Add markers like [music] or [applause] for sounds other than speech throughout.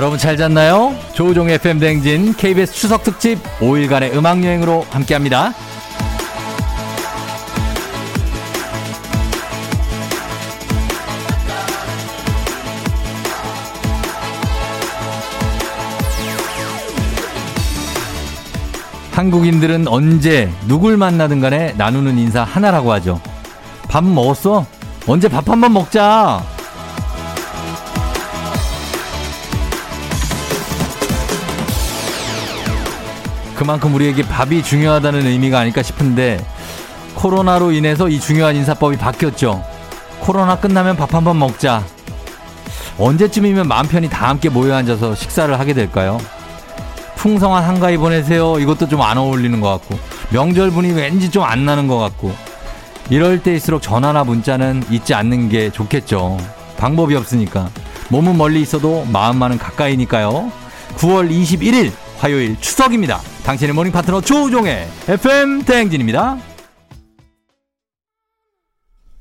여러분 잘 잤나요? 조우종 FM 댕진 KBS 추석 특집 5일간의 음악 여행으로 함께합니다. 한국인들은 언제 누굴 만나든 간에 나누는 인사 하나라고 하죠. 밥 먹었어? 언제 밥 한 번 먹자. 그만큼 우리에게 밥이 중요하다는 의미가 아닐까 싶은데 코로나로 인해서 이 중요한 인사법이 바뀌었죠. 코로나 끝나면 밥 한 번 먹자. 언제쯤이면 마음 편히 다 함께 모여 앉아서 식사를 하게 될까요? 풍성한 한가위 보내세요. 이것도 좀 안 어울리는 것 같고 명절 분위기 왠지 좀 안 나는 것 같고 이럴 때일수록 전화나 문자는 잊지 않는 게 좋겠죠. 방법이 없으니까 몸은 멀리 있어도 마음만은 가까이니까요. 9월 21일 화요일 추석입니다. 당신의 모닝 파트너 조우종의 FM 대행진입니다.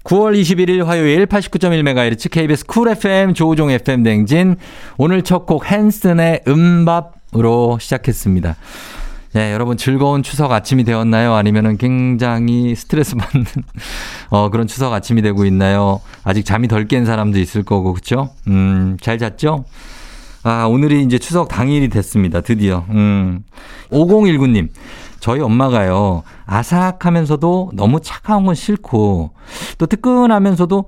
9월 21일 화요일 89.1MHz KBS 쿨 FM 조우종 FM 대행진 오늘 첫 곡 핸슨의 MMMBop으로 시작했습니다. 네, 여러분 즐거운 추석 아침이 되었나요? 아니면은 굉장히 스트레스 받는 [laughs] 어, 그런 추석 아침이 되고 있나요? 아직 잠이 덜 깬 사람도 있을 거고 그렇죠? 음, 잘 잤죠? 아, 오늘이 이제 추석 당일이 됐습니다. 드디어. 음. 5019님. 저희 엄마가요, 아삭하면서도 너무 차가운 건 싫고, 또 뜨끈하면서도,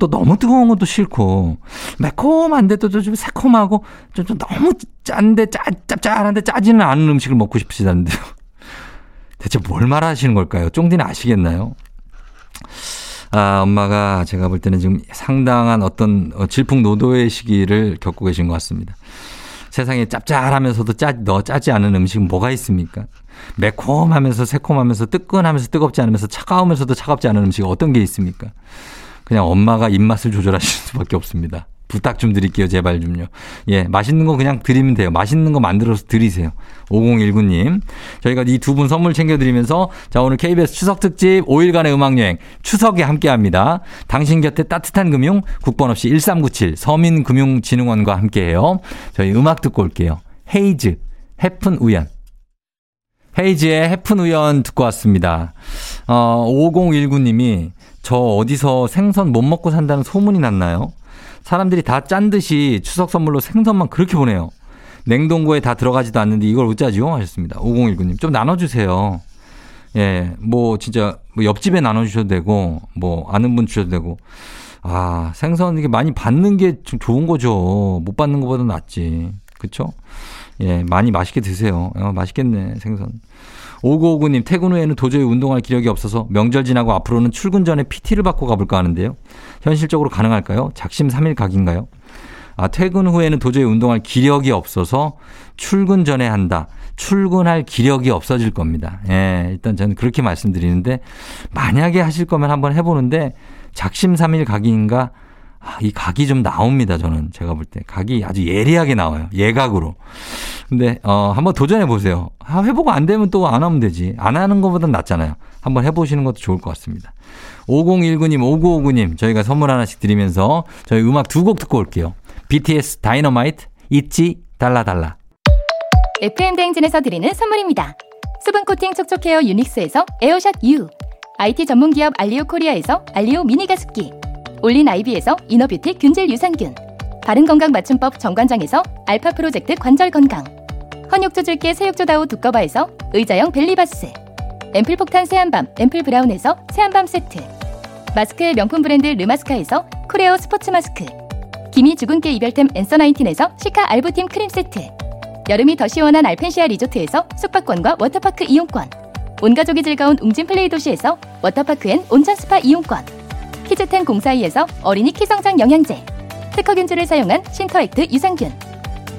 또 너무 뜨거운 것도 싫고, 매콤한데 또 좀 새콤하고, 좀, 좀 너무 짠데, 짜, 짭짤한데 짜지는 않은 음식을 먹고 싶으시다는데요. 대체 뭘 말하시는 걸까요? 쫑디는 아시겠나요? 아, 엄마가 제가 볼 때는 지금 상당한 어떤 질풍노도의 시기를 겪고 계신 것 같습니다. 세상에 짭짤하면서도 짜, 너 짜지 않은 음식은 뭐가 있습니까? 매콤하면서 새콤하면서 뜨끈하면서 뜨겁지 않으면서 차가우면서도 차갑지 않은 음식 어떤 게 있습니까? 그냥 엄마가 입맛을 조절하실 수밖에 없습니다. 부탁 좀 드릴게요. 제발 좀요. 예, 맛있는 거 그냥 드리면 돼요. 맛있는 거 만들어서 드리세요. 5019님. 저희가 이 두 분 선물 챙겨드리면서 자, 오늘 KBS 추석 특집 5일간의 음악여행 추석에 함께 합니다. 당신 곁에 따뜻한 금융 국번 없이 1397 서민금융진흥원과 함께 해요. 저희 음악 듣고 올게요. 헤이즈, 해픈 우연. 헤이즈의 해픈 우연 듣고 왔습니다. 어, 5019님이 저 어디서 생선 못 먹고 산다는 소문이 났나요? 사람들이 다 짠 듯이 추석 선물로 생선만 그렇게 보내요. 냉동고에 다 들어가지도 않는데 이걸 어쩌지요? 하셨습니다. 5019님. 좀 나눠주세요. 예, 뭐, 진짜, 뭐 옆집에 나눠주셔도 되고, 뭐, 아는 분 주셔도 되고. 아, 생선 이게 많이 받는 게 좀 좋은 거죠. 못 받는 것보다 낫지. 그쵸? 예, 많이 맛있게 드세요. 어, 맛있겠네, 생선. 5959님, 퇴근 후에는 도저히 운동할 기력이 없어서 명절 지나고 앞으로는 출근 전에 PT를 받고 가볼까 하는데요. 현실적으로 가능할까요? 작심 3일 각인가요? 아, 퇴근 후에는 도저히 운동할 기력이 없어서 출근 전에 한다. 출근할 기력이 없어질 겁니다. 예, 일단 저는 그렇게 말씀드리는데 만약에 하실 거면 한번 해보는데 작심 3일 각인가 아, 이 각이 좀 나옵니다. 저는 제가 볼 때 각이 아주 예리하게 나와요. 예각으로. 근데 어 한번 도전해 보세요. 아, 해보고 안 되면 또 안 하면 되지. 안 하는 것보단 낫잖아요. 한번 해보시는 것도 좋을 것 같습니다. 5019님, 5959님 저희가 선물 하나씩 드리면서 저희 음악 두 곡 듣고 올게요. BTS Dynamite ITZY 달라 달라. FM 대행진에서 드리는 선물입니다. 수분 코팅 촉촉 헤어 유닉스에서 에어샷 U, IT 전문 기업 알리오 코리아에서 알리오 미니 가습기. 올린 아이비에서 이너뷰티 균질 유산균 바른 건강 맞춤법 정관장에서 알파 프로젝트 관절 건강 헌육조 줄게 새육조 다우 두꺼바에서 의자형 벨리바스 앰플 폭탄 새한밤 앰플 브라운에서 새한밤 세트 마스크의 명품 브랜드 르마스카에서 코레오 스포츠 마스크 기미 주근깨 이별템 앤서 나인틴에서 시카 알부팀 크림 세트 여름이 더 시원한 알펜시아 리조트에서 숙박권과 워터파크 이용권 온가족이 즐거운 웅진 플레이 도시에서 워터파크 엔 온천 스파 이용권 키즈텐 공사이에서 어린이 키성장 영양제 특허균주를 사용한 신터액트 유산균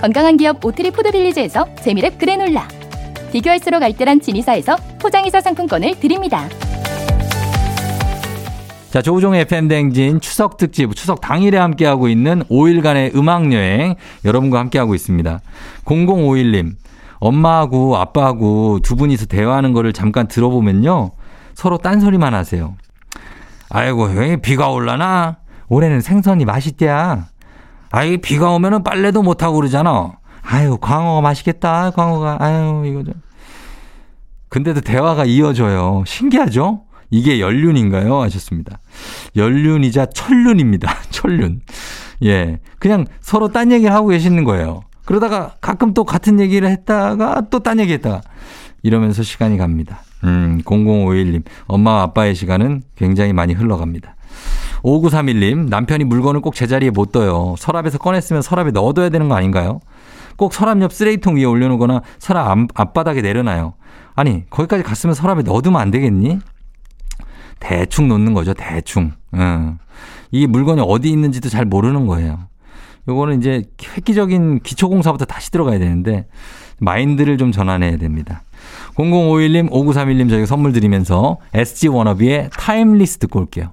건강한 기업 오트리 푸드빌리지에서 재미랩 그래놀라 비교할수록 알뜰한 지니사에서 포장이사 상품권을 드립니다. 자, 조우종의 FM대행진 추석 특집, 추석 당일에 함께하고 있는 5일간의 음악여행 여러분과 함께하고 있습니다. 0051님, 엄마하고 아빠하고 두 분이서 대화하는 거를 잠깐 들어보면요. 서로 딴소리만 하세요. 아이고, 왜 비가 올라나? 올해는 생선이 맛있대야. 아이, 비가 오면은 빨래도 못 하고 그러잖아. 아유, 광어가 맛있겠다, 광어가. 아유, 이거 좀. 근데도 대화가 이어져요. 신기하죠? 이게 연륜인가요? 하셨습니다. 연륜이자 천륜입니다. [laughs] 천륜. 예. 그냥 서로 딴 얘기를 하고 계시는 거예요. 그러다가 가끔 또 같은 얘기를 했다가 또 딴 얘기 했다가 이러면서 시간이 갑니다. 음, 0051님. 엄마와 아빠의 시간은 굉장히 많이 흘러갑니다. 5931님. 남편이 물건을 꼭 제자리에 못 둬요. 서랍에서 꺼냈으면 서랍에 넣어둬야 되는 거 아닌가요? 꼭 서랍 옆 쓰레기통 위에 올려놓거나 서랍 앞 바닥에 내려놔요. 아니, 거기까지 갔으면 서랍에 넣어두면 안 되겠니? 대충 놓는 거죠. 대충. 음. 이 물건이 어디 있는지도 잘 모르는 거예요. 요거는 이제 획기적인 기초공사부터 다시 들어가야 되는데 마인드를 좀 전환해야 됩니다. 0051님, 5931님 저희가 선물 드리면서 SG 워너비의 Timeless 듣고 올게요.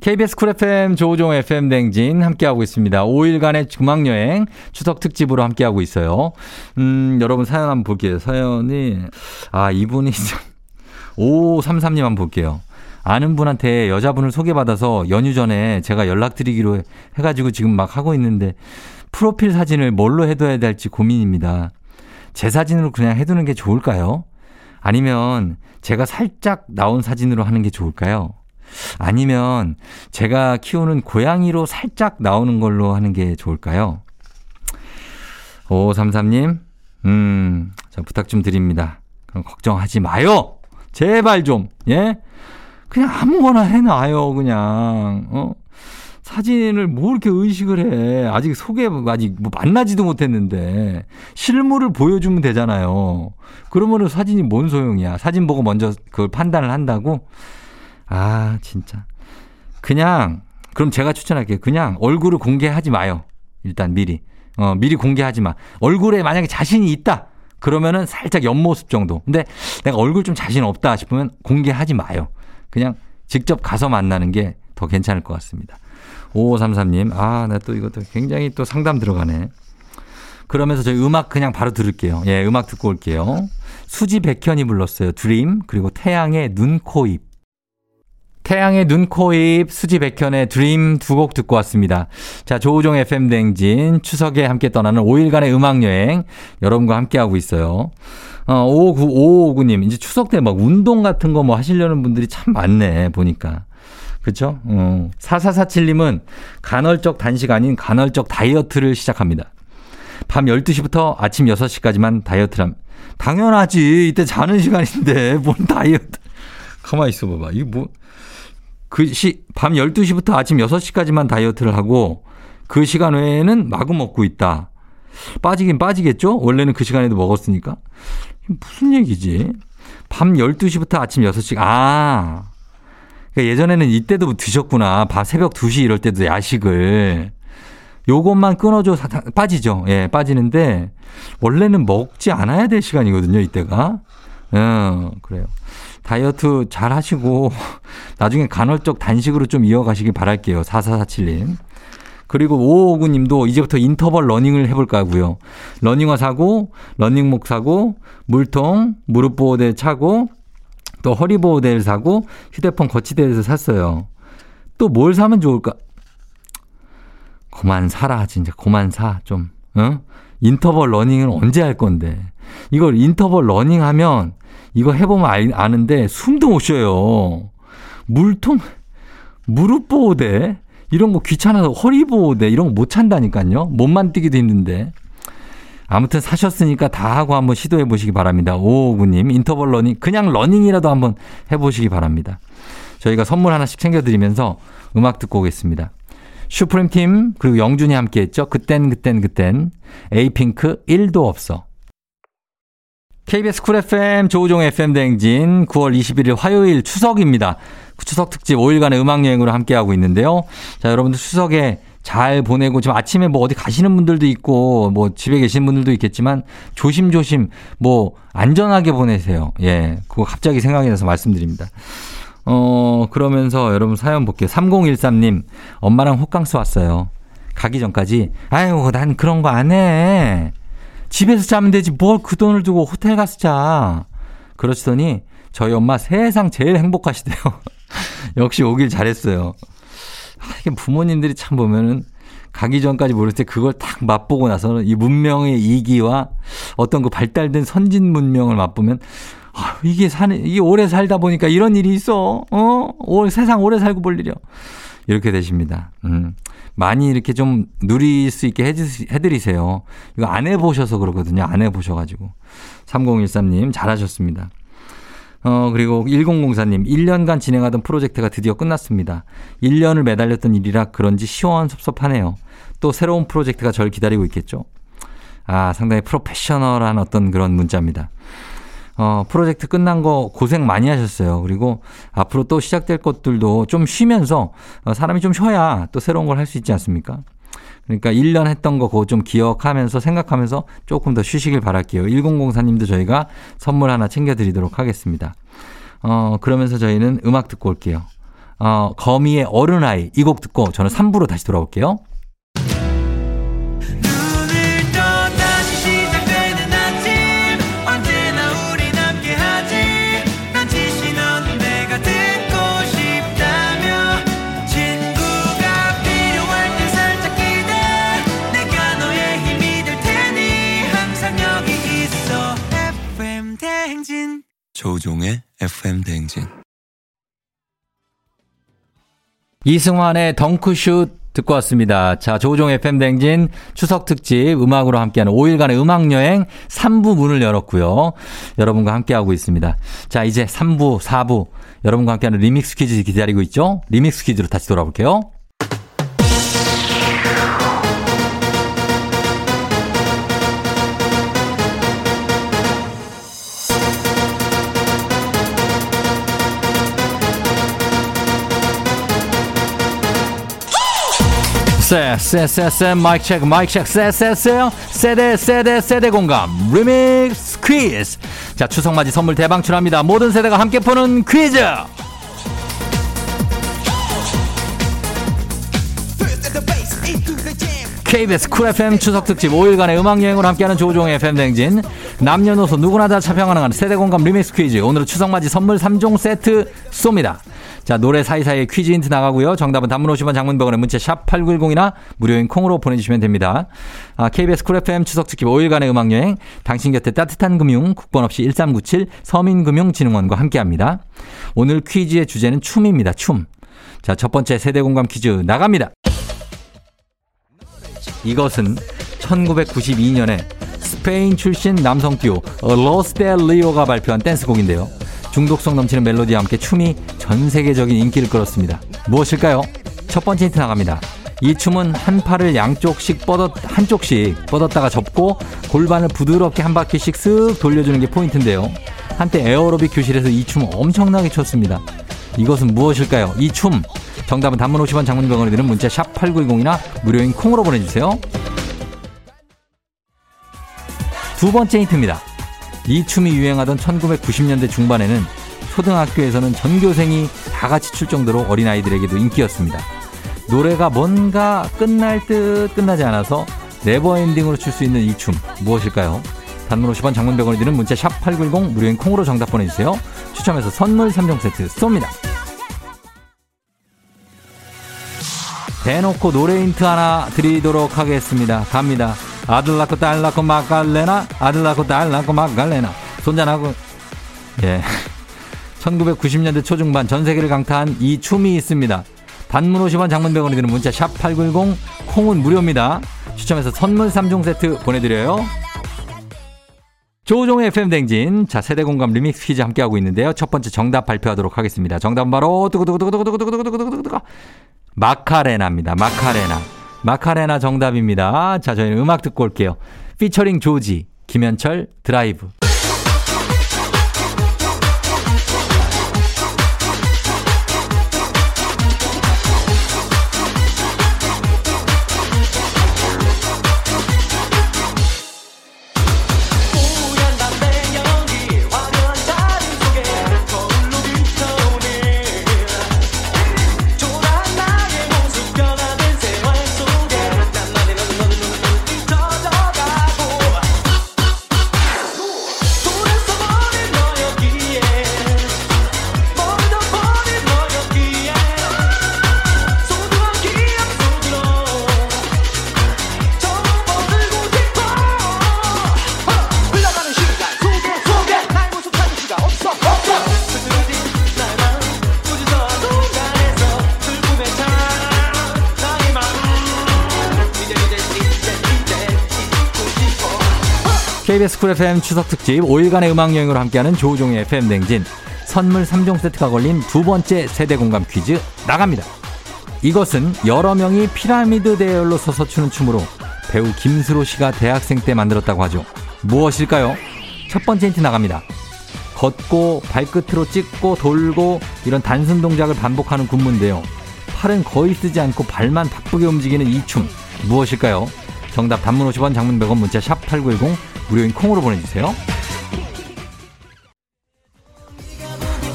KBS 쿨 FM 조우종 FM 댕진 함께하고 있습니다. 5일간의 중앙여행 추석 특집으로 함께하고 있어요. 음, 여러분 사연 한번 볼게요. 사연이, 아, 이분이 [laughs] 참, 5533님 한번 볼게요. 아는 분한테 여자분을 소개받아서 연휴 전에 제가 연락드리기로 해가지고 지금 막 하고 있는데 프로필 사진을 뭘로 해둬야 될지 고민입니다. 제 사진으로 그냥 해두는 게 좋을까요? 아니면 제가 살짝 나온 사진으로 하는 게 좋을까요? 아니면 제가 키우는 고양이로 살짝 나오는 걸로 하는 게 좋을까요? 5533님, 음, 자, 부탁 좀 드립니다. 그럼 걱정하지 마요! 제발 좀, 예? 그냥 아무거나 해놔요, 그냥, 어? 사진을 뭐 이렇게 의식을 해. 아직 소개, 아직 뭐 만나지도 못했는데. 실물을 보여주면 되잖아요. 그러면은 사진이 뭔 소용이야. 사진 보고 먼저 그걸 판단을 한다고? 아, 진짜. 그냥, 그럼 제가 추천할게요. 그냥 얼굴을 공개하지 마요. 일단 미리. 어, 미리 공개하지 마. 얼굴에 만약에 자신이 있다. 그러면은 살짝 옆모습 정도. 근데 내가 얼굴 좀 자신 없다 싶으면 공개하지 마요. 그냥 직접 가서 만나는 게 더 괜찮을 것 같습니다. 5533님, 아, 나 또 이것도 굉장히 또 상담 들어가네. 그러면서 저희 음악 그냥 바로 들을게요. 예, 음악 듣고 올게요. 수지 백현이 불렀어요. 드림, 그리고 태양의 눈, 코, 입. 태양의 눈, 코, 입, 수지 백현의 드림 두 곡 듣고 왔습니다. 자, 조우종 FM 댕진 추석에 함께 떠나는 5일간의 음악여행 여러분과 함께하고 있어요. 어, 559, 559님, 이제 추석 때 막 운동 같은 거 뭐 하시려는 분들이 참 많네, 보니까. 그쵸? 어. 4447님은 간헐적 단식 아닌 간헐적 다이어트를 시작합니다. 밤 12시부터 아침 6시까지만 다이어트람. 당연하지. 이때 자는 시간인데, [laughs] 뭔 다이어트. 가만히 있어 봐봐. 이거 뭐. 그 시, 밤 12시부터 아침 6시까지만 다이어트를 하고 그 시간 외에는 마구 먹고 있다. 빠지긴 빠지겠죠? 원래는 그 시간에도 먹었으니까. 무슨 얘기지? 밤 12시부터 아침 6시, 아. 그러니까 예전에는 이때도 드셨구나. 밤 새벽 2시 이럴 때도 야식을. 요것만 끊어줘 빠지죠. 예, 빠지는데 원래는 먹지 않아야 될 시간이거든요, 이때가. 어, 그래요. 다이어트 잘 하시고 [laughs] 나중에 간헐적 단식으로 좀 이어가시길 바랄게요. 4447님. 그리고 5559님도 이제부터 인터벌 러닝을 해볼까 하고요. 러닝화 사고, 러닝복 사고, 물통, 무릎 보호대 차고, 또 허리 보호대를 사고, 휴대폰 거치대에서 샀어요. 또 뭘 사면 좋을까? 그만 사라, 진짜. 그만 사, 좀. 어? 인터벌 러닝은 언제 할 건데. 이걸 인터벌 러닝 하면 이거 해보면 아는데 숨도 못 쉬어요. 물통, 무릎 보호대, 이런 거 귀찮아서 허리 보호대, 이런 거 못 찬다니까요. 몸만 뛰기도 힘든데. 아무튼 사셨으니까 다 하고 한번 시도해 보시기 바랍니다. 오오구님 인터벌 러닝, 그냥 러닝이라도 한번 해보시기 바랍니다. 저희가 선물 하나씩 챙겨드리면서 음악 듣고 오겠습니다. 슈프림 팀, 그리고 영준이 함께 했죠. 그땐, 그땐, 그땐. 에이핑크 1도 없어. KBS 쿨 FM 조우종 FM 대행진 9월 21일 화요일 추석입니다. 추석 특집 5일간의 음악 여행으로 함께 하고 있는데요. 자, 여러분들 추석에 잘 보내고 지금 아침에 뭐 어디 가시는 분들도 있고 뭐 집에 계신 분들도 있겠지만 조심조심 뭐 안전하게 보내세요. 예. 그거 갑자기 생각이 나서 말씀드립니다. 어, 그러면서 여러분 사연 볼게요. 3013님, 엄마랑 호캉스 왔어요. 가기 전까지, 아유, 난 그런 거 안 해. 집에서 자면 되지 뭘 그 돈을 두고 호텔 가서 자. 그러시더니 저희 엄마 세상 제일 행복하시대요. [laughs] 역시 오길 잘했어요. 아, 이게 부모님들이 참 보면은 가기 전까지 모를 때 그걸 딱 맛보고 나서는 이 문명의 이기와 어떤 그 발달된 선진 문명을 맛보면 아, 이게 사는 이게 오래 살다 보니까 이런 일이 있어. 어? 올 세상 오래 살고 볼 일이요. 이렇게 되십니다. 음. 많이 이렇게 좀 누릴 수 있게 해드리세요. 이거 안 해보셔서 그러거든요. 안 해보셔가지고. 3013님, 잘하셨습니다. 어, 그리고 1004님, 1년간 진행하던 프로젝트가 드디어 끝났습니다. 1년을 매달렸던 일이라 그런지 시원섭섭하네요. 또 새로운 프로젝트가 절 기다리고 있겠죠? 아, 상당히 프로페셔널한 어떤 그런 문자입니다. 어, 프로젝트 끝난 거 고생 많이 하셨어요. 그리고 앞으로 또 시작될 것들도 좀 쉬면서 어, 사람이 좀 쉬어야 또 새로운 걸 할 수 있지 않습니까? 그러니까 1년 했던 거 그거 좀 기억하면서 생각하면서 조금 더 쉬시길 바랄게요. 1004님도 저희가 선물 하나 챙겨드리도록 하겠습니다. 어, 그러면서 저희는 음악 듣고 올게요. 어, 거미의 어른아이 이 곡 듣고 저는 3부로 다시 돌아올게요. 조우종의 FM 대행진. 이승환의 덩크슛 듣고 왔습니다. 자, 조우종 FM 댕진 추석 특집 음악으로 함께하는 5일간의 음악 여행 3부 문을 열었고요. 여러분과 함께하고 있습니다. 자, 이제 3부, 4부 여러분과 함께하는 리믹스 퀴즈 기다리고 있죠? 리믹스 퀴즈로 다시 돌아볼게요. 쎄, 쎄, 쎄, 쎄, 마이크 체크, 마이크 체크, 쎄, 쎄, 쎄요. 세대, 세대, 세대 공감. 리믹스 퀴즈. 자, 추석 맞이 선물 대방출합니다. 모든 세대가 함께 푸는 퀴즈. KBS 쿨 FM 추석 특집 5일간의 음악 여행으로 함께하는 조우종의 FM 대행진 남녀노소 누구나 다 참여 가능한 세대 공감 리믹스 퀴즈 오늘은 추석맞이 선물 3종 세트 쏩니다. 자, 노래 사이사이에 퀴즈 힌트 나가고요. 정답은 단문 50원 장문 100원의 문자 샵 8910이나 무료인 콩으로 보내주시면 됩니다. 아, KBS 쿨 FM 추석 특집 5일간의 음악여행 당신 곁에 따뜻한 금융 국번 없이 1397 서민금융진흥원과 함께 합니다. 오늘 퀴즈의 주제는 춤입니다. 춤. 자, 첫 번째 세대 공감 퀴즈 나갑니다. 이것은 1992년에 스페인 출신 남성 듀오 로스 델 리오가 발표한 댄스곡인데요. 중독성 넘치는 멜로디와 함께 춤이 전 세계적인 인기를 끌었습니다. 무엇일까요? 첫 번째 힌트 나갑니다. 이 춤은 한 팔을 양쪽씩 뻗었, 한쪽씩 뻗었다가 접고 골반을 부드럽게 한 바퀴씩 쓱 돌려주는 게 포인트인데요. 한때 에어로빅 교실에서 이 춤 엄청나게 췄습니다. 이것은 무엇일까요? 이 춤. 정답은 단문 50원 장문 병원에 드는 문자 샵 8910이나 무료인 콩으로 보내주세요. 두 번째 힌트입니다. 이 춤이 유행하던 1990년대 중반에는 초등학교에서는 전교생이 다 같이 출 정도로 어린아이들에게도 인기였습니다. 노래가 뭔가 끝날 듯 끝나지 않아서 네버엔딩으로 출 수 있는 이 춤 무엇일까요? 단문 50원 장문병원에 드는 문자 샵 8910 무료인 콩으로 정답 보내주세요. 추첨해서 선물 3종 세트 쏩니다. 대놓고 노래 힌트 하나 드리도록 하겠습니다. 갑니다. 아들 낳고 딸 낳고 막갈레나 아들 낳고 딸 낳고 막갈레나 손자나고 예 [laughs] 1990년대 초중반 전 세계를 강타한 이 춤이 있습니다. 단문 50원 장문 100원이 드는 문자 샵 8910 콩은 무료입니다. 추첨해서 선물 3종 세트 보내드려요. 조종의 FM 댕진. 자, 세대 공감 리믹스 퀴즈 함께하고 있는데요. 첫 번째 정답 발표하도록 하겠습니다. 정답은 바로, 두구두구두구두구두구두구두구두구두구. 마카레나입니다. 마카레나. 마카레나 정답입니다. 자, 저희는 음악 듣고 올게요. 피처링 조지, 김현철, 드라이브. KBS 쿨 FM 추석 특집 5일간의 음악 여행으로 함께하는 조우종의 FM 대행진 선물 3종 세트가 걸린 두 번째 세대 공감 퀴즈 나갑니다. 이것은 여러 명이 피라미드 대열로 서서 추는 춤으로 배우 김수로 씨가 대학생 때 만들었다고 하죠. 무엇일까요? 첫 번째 힌트 나갑니다. 걷고 발끝으로 찍고 돌고 이런 단순 동작을 반복하는 군무인데요. 팔은 거의 쓰지 않고 발만 바쁘게 움직이는 이 춤 무엇일까요? 정답 단문 50원 장문 100원 문자 샵 8910 무료인 콩으로 보내주세요.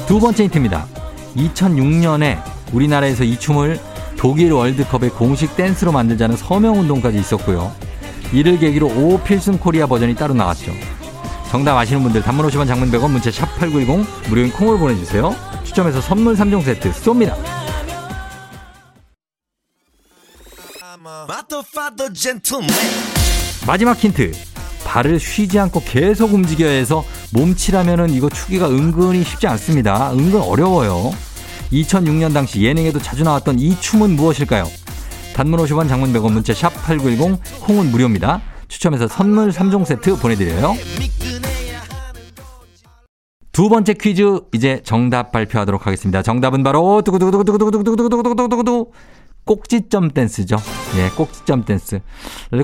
두 번째 힌트입니다. 2006년에 우리나라에서 이 춤을 독일 월드컵의 공식 댄스로 만들자는 서명운동까지 있었고요. 이를 계기로 오 필승 코리아 버전이 따로 나왔죠. 정답 아시는 분들 단문 50원 장문 100원 문자 샵 8910 무료인 콩으로 보내주세요. 추첨해서 선물 3종 세트 쏩니다. 마지막 힌트. 발을 쉬지 않고 계속 움직여야 해서 몸치라면은 이거 추기가 은근히 쉽지 않습니다. 은근 어려워요. 2006년 당시 예능에도 자주 나왔던 이 춤은 무엇일까요? 단문 50원 장문 100원 문자 샵 8910 콩은 무료입니다. 추첨해서 선물 3종 세트 보내드려요. 두 번째 퀴즈 이제 정답 발표하도록 하겠습니다. 정답은 바로 두구두구두구두구두구두구두구두구두구두구 꼭지점 댄스죠. 예, 꼭지점 댄스.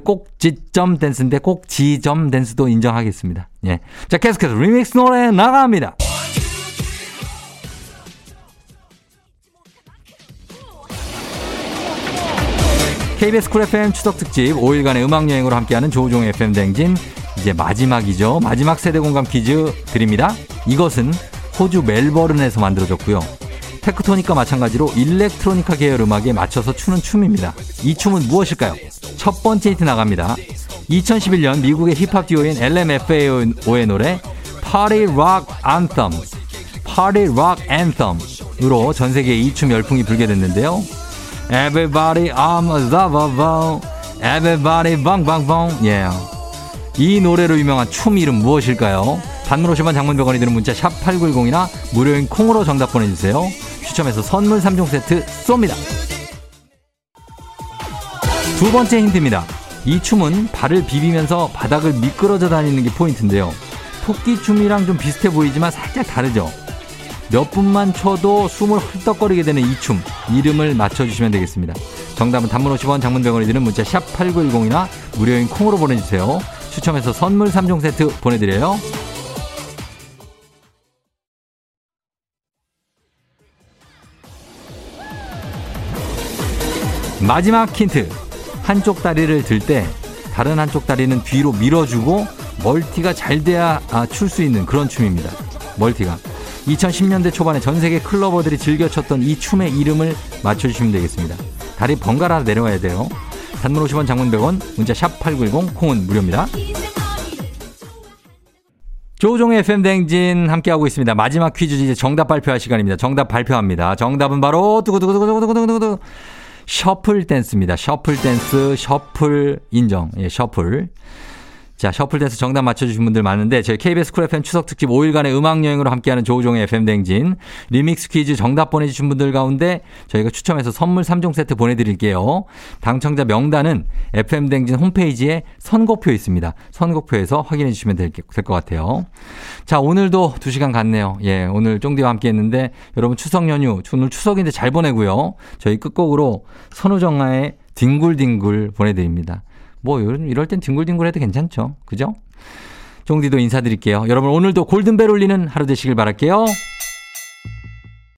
꼭지점 댄스인데 꼭지점 댄스도 인정하겠습니다. 예. 자, 계속해서 리믹스 노래 나갑니다. KBS 쿨 FM 추석 특집 5일간의 음악 여행으로 함께하는 조우종 FM 대행진 이제 마지막이죠. 마지막 세대 공감 퀴즈 드립니다. 이것은 호주 멜버른에서 만들어졌고요. 테크토닉과 마찬가지로 일렉트로니카 계열 음악에 맞춰서 추는 춤입니다. 이 춤은 무엇일까요? 첫 번째 히트 나갑니다. 2011년 미국의 힙합 듀오인 LMFAO의 노래 Party Rock Anthem, Party Rock Anthem으로 전 세계에 이 춤 열풍이 불게 됐는데요. Everybody I'm a zava Everybody bang bang bang Yeah. 이 노래로 유명한 춤 이름 무엇일까요? 단문 50원 장문 100원이 드는 문자 샵 8910이나 무료인 콩으로 정답 보내주세요. 추첨해서 선물 3종 세트 쏩니다. 두 번째 힌트입니다. 이 춤은 발을 비비면서 바닥을 미끄러져 다니는 게 포인트인데요. 토끼 춤이랑 좀 비슷해 보이지만 살짝 다르죠. 몇 분만 춰도 숨을 헐떡거리게 되는 이 춤 이름을 맞춰주시면 되겠습니다. 정답은 단문 50원 장문 100원이 드는 문자 샵 8910이나 무료인 콩으로 보내주세요. 추첨해서 선물 3종 세트 보내드려요. 마지막 힌트. 한쪽 다리를 들 때 다른 한쪽 다리는 뒤로 밀어주고 멀티가 잘 돼야 아, 출 수 있는 그런 춤입니다. 멀티가. 2010년대 초반에 전 세계 클러버들이 즐겨 췄던 이 춤의 이름을 맞춰주시면 되겠습니다. 다리 번갈아 내려와야 돼요. 단문 50원 장문 100원 문자 샵 8910 콩은 무료입니다. 조우종의 FM 대행진 함께하고 있습니다. 마지막 퀴즈 이제 정답 발표할 시간입니다. 정답 발표합니다. 정답은 바로 두구두구두구두구두구두구 셔플 댄스입니다. 셔플 댄스, 셔플 인정. 예, 셔플. 자, 셔플 댄스 정답 맞춰주신 분들 많은데, 저희 KBS 쿨 FM 추석 특집 5일간의 음악여행으로 함께하는 조우종의 FM 대행진, 리믹스 퀴즈 정답 보내주신 분들 가운데 저희가 추첨해서 선물 3종 세트 보내드릴게요. 당첨자 명단은 FM댕진 홈페이지에 선곡표 있습니다. 선곡표에서 확인해 주시면 될 것 같아요. 자, 오늘도 2시간 갔네요. 예, 오늘 쫑디와 함께 했는데, 여러분 추석 연휴, 오늘 추석인데 잘 보내고요. 저희 끝곡으로 선우정아의 뒹굴뒹굴 보내드립니다. 뭐 이럴 땐 뒹굴뒹굴 해도 괜찮죠. 그죠? 종디도 인사드릴게요. 여러분 오늘도 골든벨 울리는 하루 되시길 바랄게요.